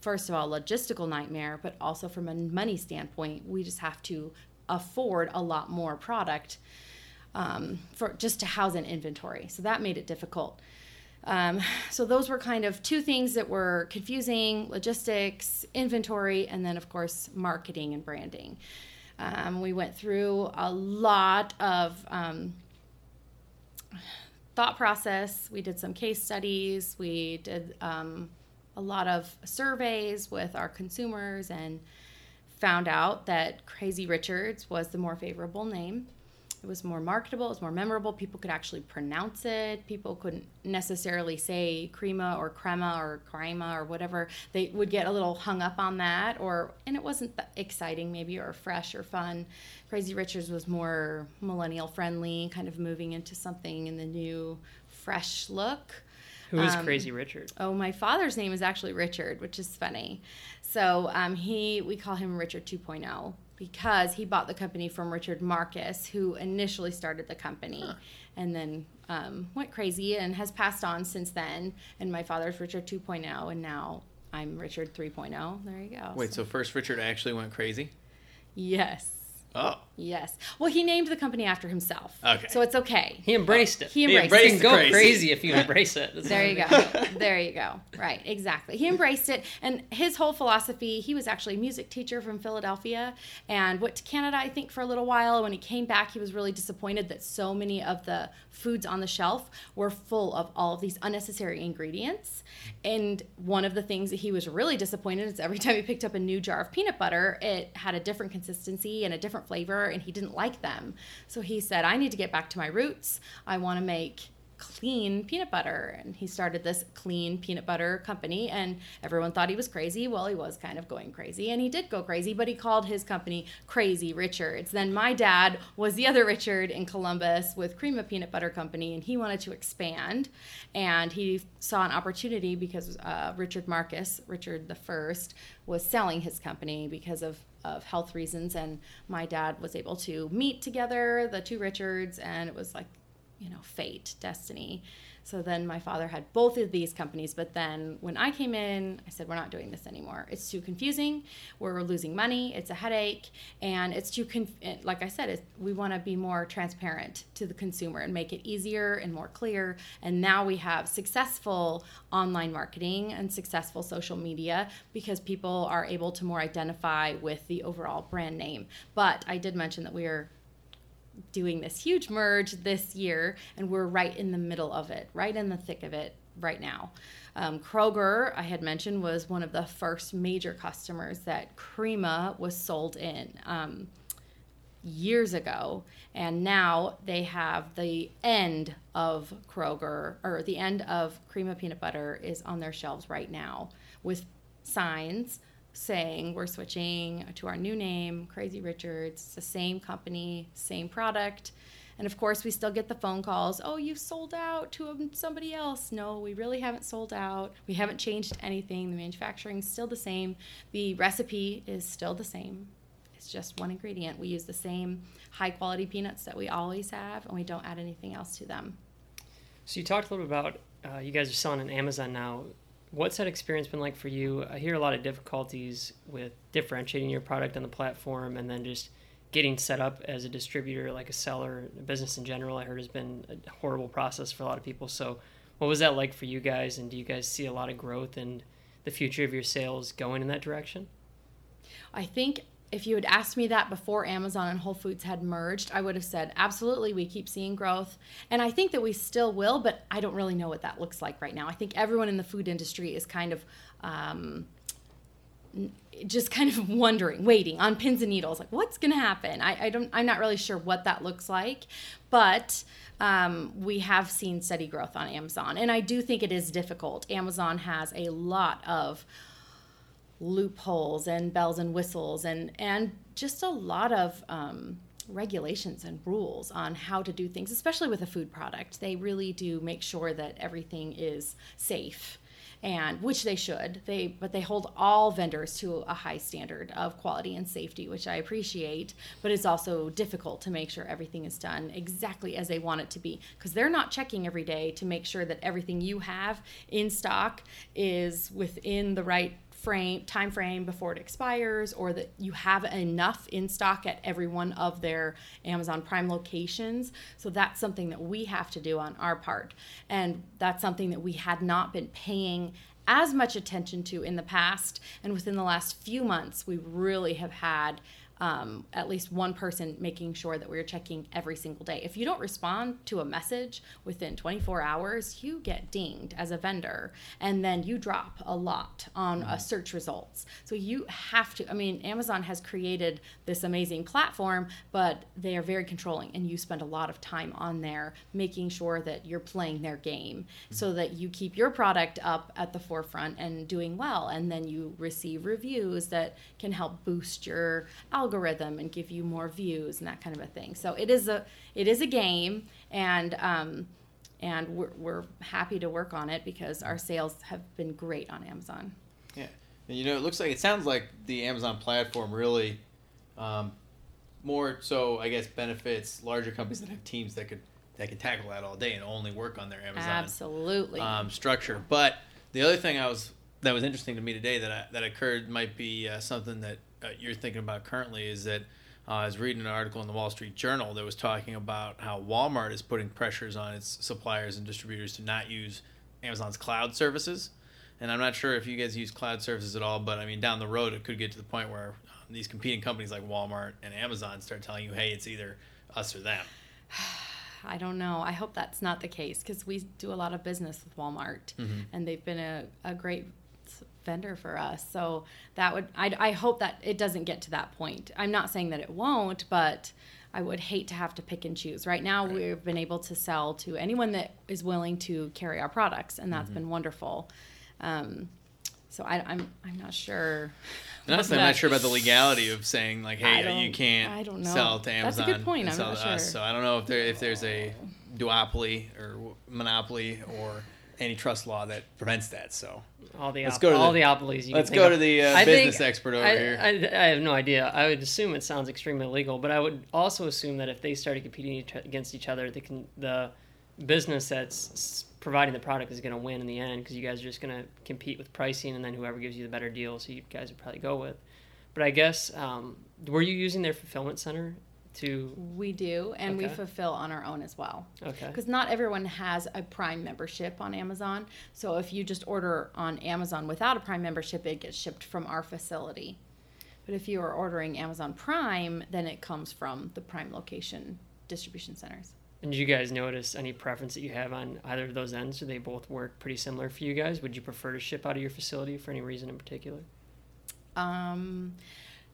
first of all logistical nightmare, but also from a money standpoint, we just have to afford a lot more product um, for just to house an inventory. So that made it difficult. Um, so those were kind of two things that were confusing: logistics, inventory, and then of course marketing and branding. Um, we went through a lot of um, thought process. We did some case studies. We did um, a lot of surveys with our consumers and found out that Crazy Richard's was the more favorable name. It was more marketable, it was more memorable. People could actually pronounce it. People couldn't necessarily say crema or crema or crema or whatever. They would get a little hung up on that or and it wasn't exciting maybe or fresh or fun. Crazy Richard's was more millennial friendly, kind of moving into something in the new fresh look. Who is Um, Crazy Richard? Oh, my father's name is actually Richard, which is funny. So um, he, we call him Richard 2.0 because he bought the company from Richard Marcus, who initially started the company, and then um, went crazy and has passed on since then. And my father's Richard 2.0, and now I'm Richard 3.0. There you go. Wait, so first Richard actually went crazy? yes. Oh. Yes. Well, he named the company after himself. Okay. So it's okay. He embraced it. He He embraced, embraced You it. can go crazy. crazy. if you embrace it. That's There you go. there you go. Right, exactly. He embraced it. And his whole philosophy, he was actually a music teacher from Philadelphia and went to Canada, I think, for a little while. When he came back, he was really disappointed that so many of the foods on the shelf were full of all of these unnecessary ingredients. And one of the things that he was really disappointed is every time he picked up a new jar of peanut butter, it had a different consistency and a different flavor, and he didn't like them. So he said, I need to get back to my roots. I want to make clean peanut butter. And he started this clean peanut butter company and everyone thought he was crazy. Well he was kind of going crazy and he did go crazy but he called his company crazy richards. Then my dad was the other richard in columbus with crema peanut butter company and he wanted to expand and he saw an opportunity because uh, richard marcus richard the first was selling his company because of of health reasons and my dad was able to meet together the two richards and it was like you know, fate, destiny. So then my father had both of these companies, but then when I came in, I said, we're not doing this anymore. It's too confusing. We're losing money. It's a headache. And it's too, conf- like I said, we want to be more transparent to the consumer and make it easier and more clear. And now we have successful online marketing and successful social media because people are able to more identify with the overall brand name. But I did mention that we are doing this huge merge this year, and we're right in the middle of it, right in the thick of it right now. Um, Kroger, I had mentioned, was one of the first major customers that Crema was sold in. Um, years ago, and now they have the end of Kroger or the end of Crema peanut butter is on their shelves right now with signs saying we're switching to our new name, Crazy Richard's. It's the same company, same product. And of course, we still get the phone calls. Oh, you sold out to somebody else. No, we really haven't sold out. We haven't changed anything. The manufacturing's still the same. The recipe is still the same. It's just one ingredient. We use the same high quality peanuts that we always have, and we don't add anything else to them. So you talked a little bit about uh, you guys are selling on Amazon now. What's that experience been like for you? I hear a lot of difficulties with differentiating your product on the platform, and then just getting set up as a distributor, like a seller, a business in general. I heard has been a horrible process for a lot of people. So, what was that like for you guys? And do you guys see a lot of growth and the future of your sales going in that direction? I think if you had asked me that before Amazon and Whole Foods had merged, I would have said, absolutely, we keep seeing growth. And I think that we still will, but I don't really know what that looks like right now. I think everyone in the food industry is kind of. Um, just kind of wondering, waiting on pins and needles, like what's going to happen. I, I, don't, I'm not really sure what that looks like, but um, we have seen steady growth on Amazon, and I do think it is difficult. Amazon has a lot of loopholes and bells and whistles and and just a lot of um, regulations and rules on how to do things, especially with a food product. They really do make sure that everything is safe and which they should they but they hold all vendors to a high standard of quality and safety which i appreciate but it's also difficult to make sure everything is done exactly as they want it to be because they're not checking every day to make sure that everything you have in stock is within the right frame time frame before it expires or that you have enough in stock at every one of their Amazon Prime locations. So that's something that we have to do on our part. And that's something that we had not been paying as much attention to in the past and within the last few months we really have had um, at least one person making sure that we're checking every single day. If you don't respond to a message within 24 hours, you get dinged as a vendor, and then you drop a lot on uh, search results. So you have to. I mean, Amazon has created this amazing platform, but they are very controlling, and you spend a lot of time on there making sure that you're playing their game, so that you keep your product up at the forefront and doing well, and then you receive reviews that can help boost your algorithm algorithm and give you more views and that kind of a thing. So it is a it is a game, and um, and we're, we're happy to work on it because our sales have been great on Amazon. Yeah, and you know, it looks like it sounds like the Amazon platform really um, more so, I guess, benefits larger companies that have teams that could that can tackle that all day and only work on their Amazon absolutely um, structure. But the other thing I was that was interesting to me today that I, that occurred might be uh, something that uh, you're thinking about currently is that uh, I was reading an article in the Wall Street Journal that was talking about how Walmart is putting pressures on its suppliers and distributors to not use Amazon's cloud services. And I'm not sure if you guys use cloud services at all, but I mean, down the road, it could get to the point where um, these competing companies like Walmart and Amazon start telling you, hey, it's either us or them. I don't know. I hope that's not the case because we do a lot of business with Walmart, mm-hmm. and they've been a, a great vendor for us. So that would I, I hope that it doesn't get to that point. I'm not saying that it won't, but I would hate to have to pick and choose. Right now, right. we've been able to sell to anyone that is willing to carry our products, and that's mm-hmm. been wonderful. Um, so I, am I'm, I'm not sure. Honestly, I'm not sure about the legality of saying like, hey, you can't I don't know. sell to Amazon. That's a good point. I'm not sure. Us. So I don't know if there if there's a duopoly or monopoly or antitrust law that prevents that. So all the let's op- go to all the, the let's go to the uh, business expert over I, here. I, I, have no idea. I would assume it sounds extremely illegal, but I would also assume that if they started competing against each other, can the business that's providing the product is going to win in the end because you guys are just going to compete with pricing, and then whoever gives you the better deal, so you guys would probably go with. But I guess um, were you using their fulfillment center to we do and okay. we fulfill on our own as well okay because not everyone has a prime membership on amazon so if you just order on amazon without a prime membership it gets shipped from our facility but if you are ordering amazon prime then it comes from the prime location distribution centers. And did you guys notice any preference that you have on either of those ends? Do they both work pretty similar for you guys? Would you prefer to ship out of your facility for any reason in particular? Um,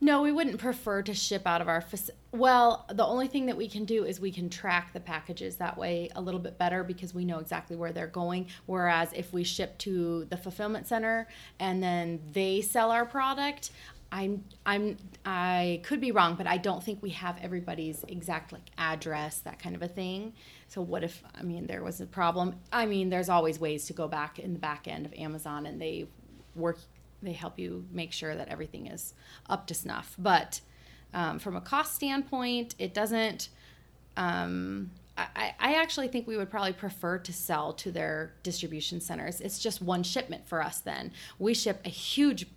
no, we wouldn't prefer to ship out of our fac- well, the only thing that we can do is we can track the packages that way a little bit better because we know exactly where they're going. Whereas if we ship to the fulfillment center and then they sell our product, I'm I'm I could be wrong, but I don't think we have everybody's exact like address, that kind of a thing. So what if I mean there was a problem? I mean, there's always ways to go back in the back end of Amazon and they work they help you make sure that everything is up to snuff. But um, from a cost standpoint, it doesn't. Um, I, I actually think we would probably prefer to sell to their distribution centers. It's just one shipment for us then. We ship a huge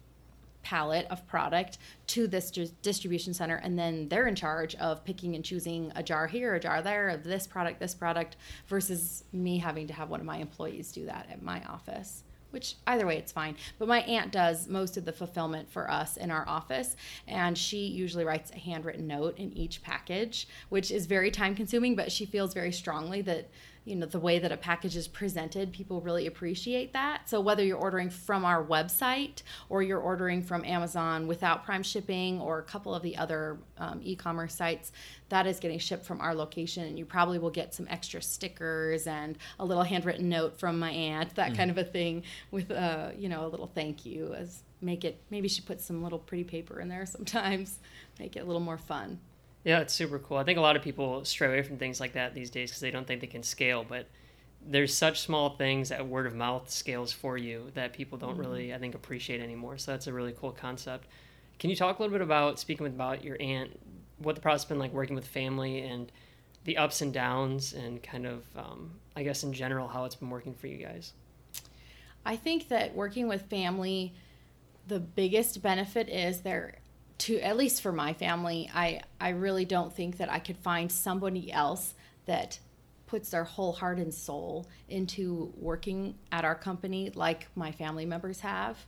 pallet of product to this distribution center and then they're in charge of picking and choosing a jar here a jar there of this product this product versus me having to have one of my employees do that at my office which either way it's fine. But my aunt does most of the fulfillment for us in our office, and she usually writes a handwritten note in each package, which is very time consuming, but she feels very strongly that you know the way that a package is presented people really appreciate that. So whether you're ordering from our website or you're ordering from amazon without prime shipping or a couple of the other um, e-commerce sites that is getting shipped from our location. And you probably will get some extra stickers and a little handwritten note from my aunt that mm-hmm. kind of a thing with a uh, you know a little thank you as make it maybe she puts some little pretty paper in there sometimes make it a little more fun yeah, it's super cool. I think a lot of people stray away from things like that these days because they don't think they can scale. But there's such small things that word of mouth scales for you that people don't mm-hmm. really, I think, appreciate anymore. So that's a really cool concept. Can you talk a little bit about speaking with about your aunt, what the process been like working with family and the ups and downs, and kind of, um, I guess, in general, how it's been working for you guys? I think that working with family, the biggest benefit is they're to at least for my family, I I really don't think that I could find somebody else that puts their whole heart and soul into working at our company like my family members have.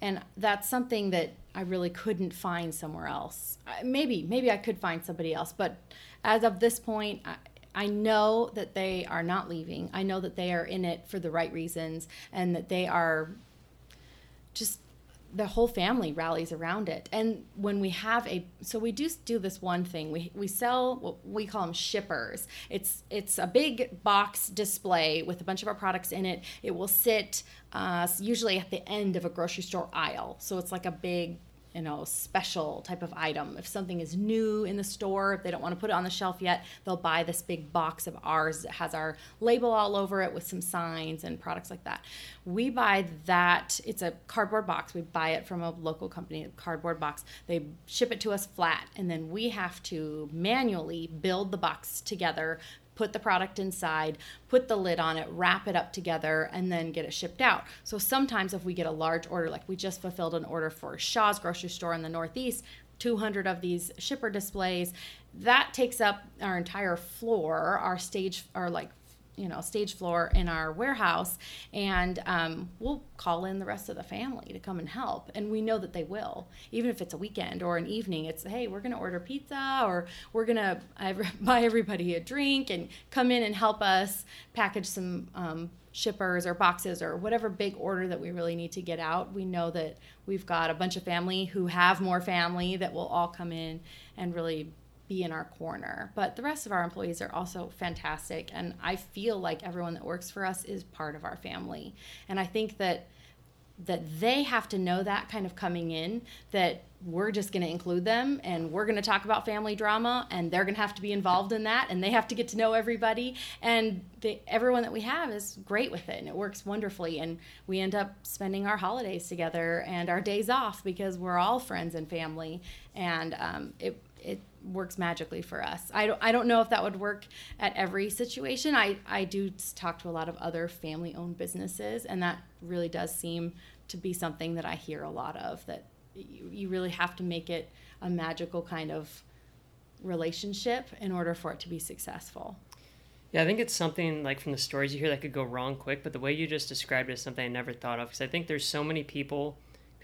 And that's something that I really couldn't find somewhere else. Maybe, maybe I could find somebody else, but as of this point, I, I know that they are not leaving. I know that they are in it for the right reasons and that they are just the whole family rallies around it. And when we have a, so we do do this one thing. We we sell what we call them shippers. It's it's a big box display with a bunch of our products in it. It will sit uh, usually at the end of a grocery store aisle. So it's like a big you know special type of item. If something is new in the store if they don't want to put it on the shelf yet they'll buy this big box of ours that has our label all over it with some signs and products like that. We buy that it's a cardboard box. We buy it from a local company a cardboard box. They ship it to us flat and then we have to manually build the box together put the product inside, put the lid on it, wrap it up together, and then get it shipped out. So sometimes if we get a large order, like we just fulfilled an order for Shaw's grocery store in the Northeast, 200 of these shipper displays, that takes up our entire floor, our stage, our like you know stage floor in our warehouse and um, we'll call in the rest of the family to come and help and we know that they will. Even if it's a weekend or an evening it's hey we're going to order pizza or we're going to buy everybody a drink and come in and help us package some um, shippers or boxes or whatever big order that we really need to get out. We know that we've got a bunch of family who have more family that will all come in and really be in our corner. But the rest of our employees are also fantastic. And I feel like everyone that works for us is part of our family. And I think that that they have to know that kind of coming in that we're just going to include them and we're going to talk about family drama and they're going to have to be involved in that and they have to get to know everybody and the, everyone that we have is great with it and it works wonderfully and we end up spending our holidays together and our days off because we're all friends and family and um, it it works magically for us. I don't, I don't know if that would work at every situation. I, I do talk to a lot of other family owned businesses, and that really does seem to be something that I hear a lot of that you, you really have to make it a magical kind of relationship in order for it to be successful. Yeah, I think it's something like from the stories you hear that could go wrong quick, but the way you just described it is something I never thought of because I think there's so many people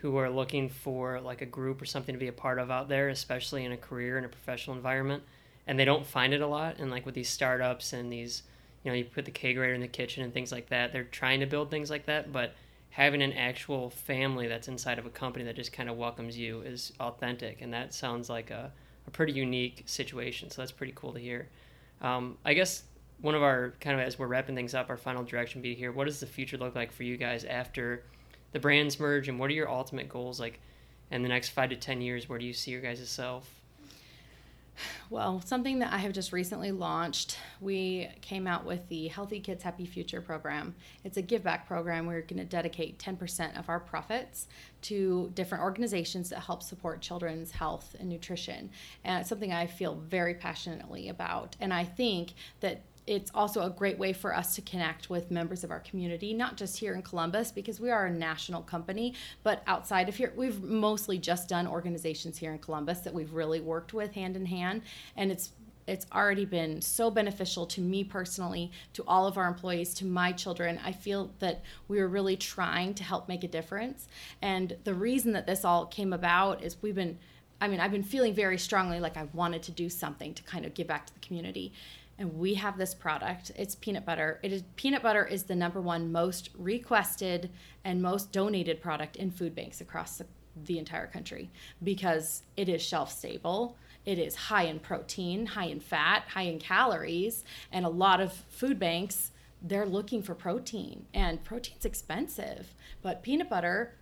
who are looking for like a group or something to be a part of out there, especially in a career in a professional environment. and they don't find it a lot. And like with these startups and these, you know, you put the kegerator in the kitchen and things like that. They're trying to build things like that, but having an actual family that's inside of a company that just kind of welcomes you is authentic, and that sounds like a, a pretty unique situation. So that's pretty cool to hear. Um, I guess one of our kind of as we're wrapping things up, our final direction be here. What does the future look like for you guys after the brands merge, and what are your ultimate goals like in the next five to ten years? Where do you see your guys' self? Well, something that I have just recently launched, we came out with the Healthy Kids Happy Future program. It's a give back program. We're going to dedicate 10% of our profits to different organizations that help support children's health and nutrition. And it's something I feel very passionately about. And I think that it's also a great way for us to connect with members of our community, not just here in Columbus, because we are a national company, but outside of here. We've mostly just done organizations here in Columbus that we've really worked with hand in hand, and it's it's already been so beneficial to me personally, to all of our employees, to my children. I feel that we are really trying to help make a difference. And the reason that this all came about is we've been I mean, I've been feeling very strongly like I wanted to do something to kind of give back to the community and we have this product. It's peanut butter. It is peanut butter is the number one most requested and most donated product in food banks across the, the entire country because it is shelf stable. It is high in protein, high in fat, high in calories, and a lot of food banks they're looking for protein and protein's expensive, but peanut butter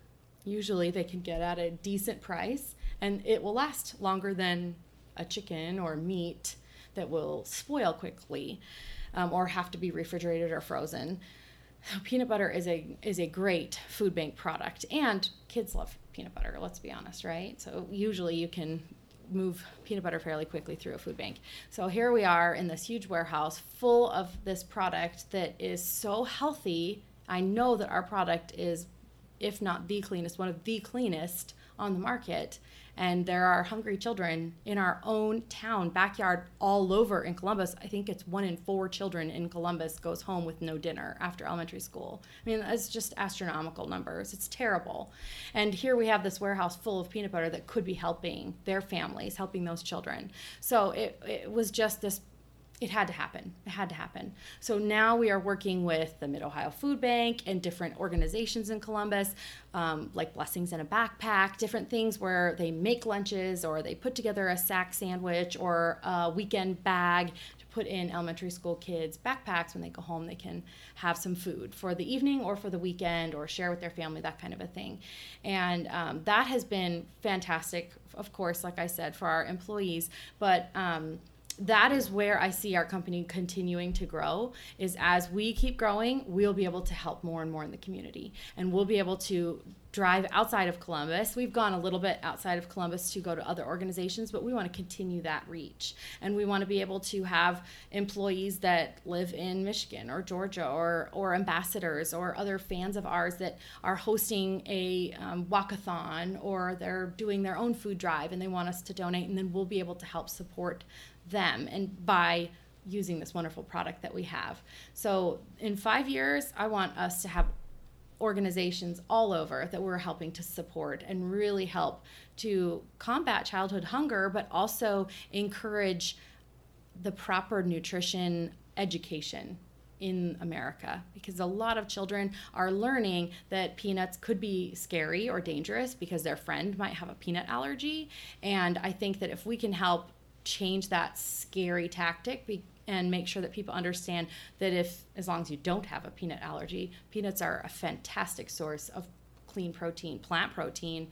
usually they can get at a decent price and it will last longer than a chicken or meat that will spoil quickly um, or have to be refrigerated or frozen. Peanut butter is a is a great food bank product, and kids love peanut butter. Let's be honest, right? So usually you can move peanut butter fairly quickly through a food bank. So here we are in this huge warehouse full of this product that is so healthy. I know that our product is, if not the cleanest, one of the cleanest on the market and there are hungry children in our own town backyard all over in columbus. I think it's one in four children in columbus goes home with no dinner after elementary school. I mean that's just astronomical numbers. It's terrible. And here we have this warehouse full of peanut butter that could be helping their families helping those children. So it, it was just this it had to happen. It had to happen. So now we are working with the Mid Ohio Food Bank and different organizations in Columbus, um, like Blessings in a Backpack, different things where they make lunches or they put together a sack sandwich or a weekend bag to put in elementary school kids' backpacks when they go home. They can have some food for the evening or for the weekend or share with their family, that kind of a thing. And um, that has been fantastic, of course, like I said, for our employees. But um, that is where I see our company continuing to grow is as we keep growing, we'll be able to help more and more in the community and we'll be able to drive outside of Columbus. We've gone a little bit outside of Columbus to go to other organizations, but we want to continue that reach. And we want to be able to have employees that live in Michigan or Georgia or, or ambassadors or other fans of ours that are hosting a um, walkathon or they're doing their own food drive and they want us to donate. And then we'll be able to help support them and by using this wonderful product that we have. So in five years, I want us to have organizations all over that we're helping to support and really help to combat childhood hunger, but also encourage the proper nutrition education in America because a lot of children are learning that peanuts could be scary or dangerous because their friend might have a peanut allergy. And I think that if we can help change that scary tactic be- and make sure that people understand that if as long as you don't have a peanut allergy peanuts are a fantastic source of clean protein plant protein.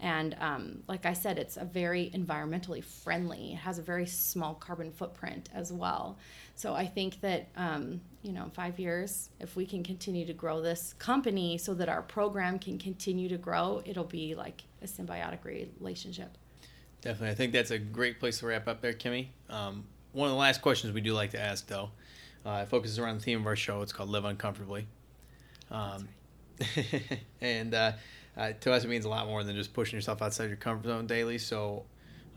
And um, like i said it's a very environmentally friendly. It has a very small carbon footprint as well. So i think that um, you know in five years if we can continue to grow this company so that our program can continue to grow it'll be like a symbiotic relationship Definitely. I think that's a great place to wrap up there, Kimmy. Um, one of the last questions we do like to ask, though, uh, it focuses around the theme of our show. It's called Live Uncomfortably. Um, right. and uh, uh, to us, it means a lot more than just pushing yourself outside your comfort zone daily. So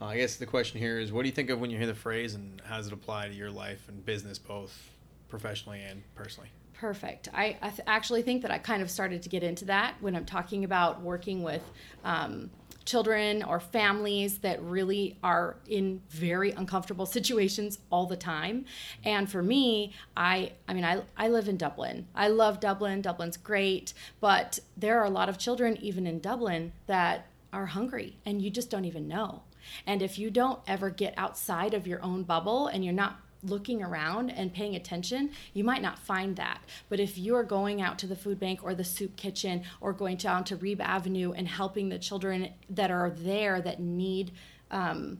uh, I guess the question here is what do you think of when you hear the phrase, and how does it apply to your life and business, both professionally and personally? Perfect. I, I th- actually think that I kind of started to get into that when I'm talking about working with. Um, children or families that really are in very uncomfortable situations all the time. And for me, I I mean I I live in Dublin. I love Dublin. Dublin's great, but there are a lot of children even in Dublin that are hungry and you just don't even know. And if you don't ever get outside of your own bubble and you're not looking around and paying attention, you might not find that. But if you're going out to the food bank or the soup kitchen or going down to Reeb Avenue and helping the children that are there that need um,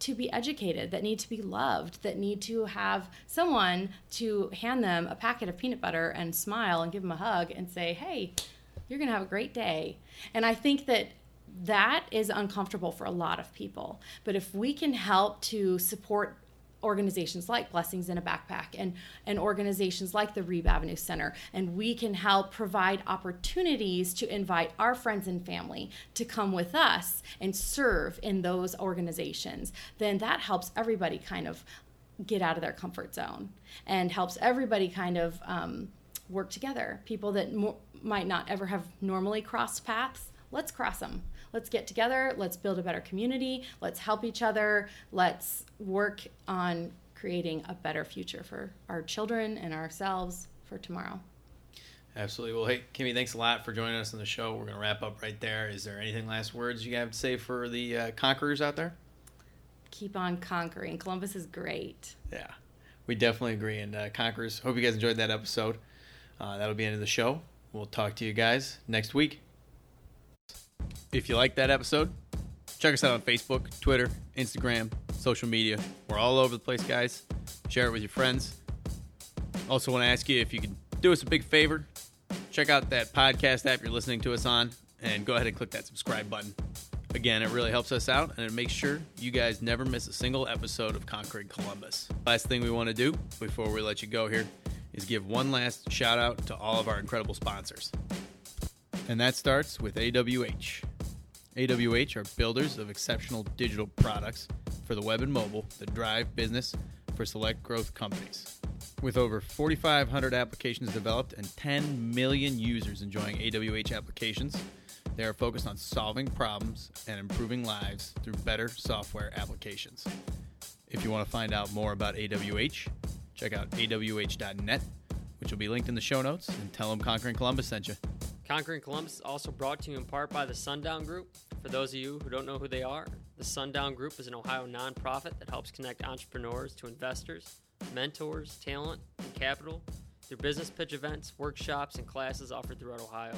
to be educated, that need to be loved, that need to have someone to hand them a packet of peanut butter and smile and give them a hug and say, hey, you're going to have a great day. And I think that that is uncomfortable for a lot of people. But if we can help to support organizations like Blessings in a Backpack and, and organizations like the Reeb Avenue Center. And we can help provide opportunities to invite our friends and family to come with us and serve in those organizations. Then that helps everybody kind of get out of their comfort zone and helps everybody kind of um, work together. People that mo- might not ever have normally crossed paths, let's cross them let's get together, let's build a better community, let's help each other, let's work on creating a better future for our children and ourselves for tomorrow. Absolutely. Well, hey, Kimmy, thanks a lot for joining us on the show. We're going to wrap up right there. Is there anything last words you have to say for the uh, conquerors out there? Keep on conquering. Columbus is great. Yeah, we definitely agree. And uh, conquerors, hope you guys enjoyed that episode. Uh, that'll be the end of the show. We'll talk to you guys next week. If you like that episode, check us out on Facebook, Twitter, Instagram, social media. We're all over the place, guys. Share it with your friends. Also, want to ask you if you could do us a big favor check out that podcast app you're listening to us on and go ahead and click that subscribe button. Again, it really helps us out and it makes sure you guys never miss a single episode of Conquering Columbus. Last thing we want to do before we let you go here is give one last shout out to all of our incredible sponsors. And that starts with AWH. AWH are builders of exceptional digital products for the web and mobile that drive business for select growth companies. With over 4,500 applications developed and 10 million users enjoying AWH applications, they are focused on solving problems and improving lives through better software applications. If you want to find out more about AWH, check out awh.net, which will be linked in the show notes, and tell them Conquering Columbus sent you. Conquering Columbus is also brought to you in part by the Sundown Group. For those of you who don't know who they are, the Sundown Group is an Ohio nonprofit that helps connect entrepreneurs to investors, mentors, talent, and capital through business pitch events, workshops, and classes offered throughout Ohio.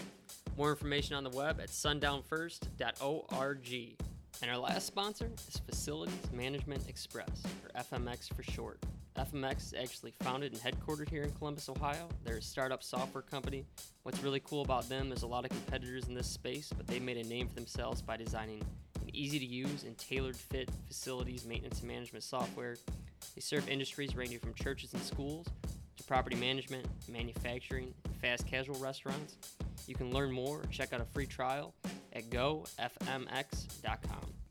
More information on the web at sundownfirst.org. And our last sponsor is Facilities Management Express, or FMX for short. FMX is actually founded and headquartered here in Columbus, Ohio. They're a startup software company. What's really cool about them, is a lot of competitors in this space, but they made a name for themselves by designing an easy to use and tailored fit facilities maintenance and management software. They serve industries ranging from churches and schools to property management, manufacturing, and fast casual restaurants. You can learn more or check out a free trial at gofmx.com.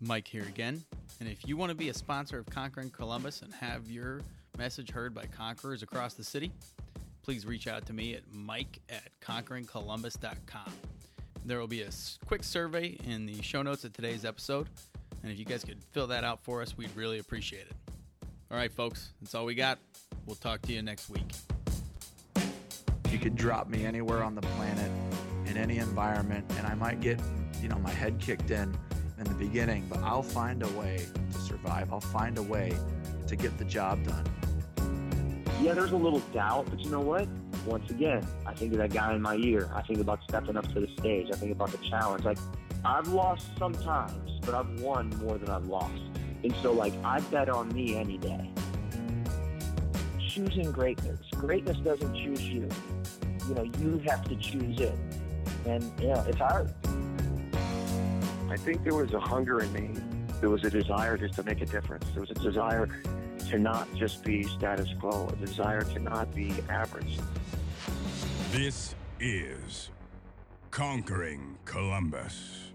Mike here again. And if you want to be a sponsor of Conquering Columbus and have your message heard by conquerors across the city, please reach out to me at mike at conqueringcolumbus.com. There will be a quick survey in the show notes of today's episode, and if you guys could fill that out for us, we'd really appreciate it. All right, folks, that's all we got. We'll talk to you next week. You could drop me anywhere on the planet, in any environment, and I might get, you know, my head kicked in in the beginning, but I'll find a way to survive. I'll find a way to get the job done yeah, there's a little doubt, but you know what? Once again, I think of that guy in my ear. I think about stepping up to the stage. I think about the challenge. Like, I've lost sometimes, but I've won more than I've lost. And so, like, I bet on me any day. Choosing greatness. Greatness doesn't choose you. You know, you have to choose it. And, you know, it's hard. I think there was a hunger in me. There was a desire just to make a difference. There was a desire to not just be status quo, a desire to not be average. This is Conquering Columbus.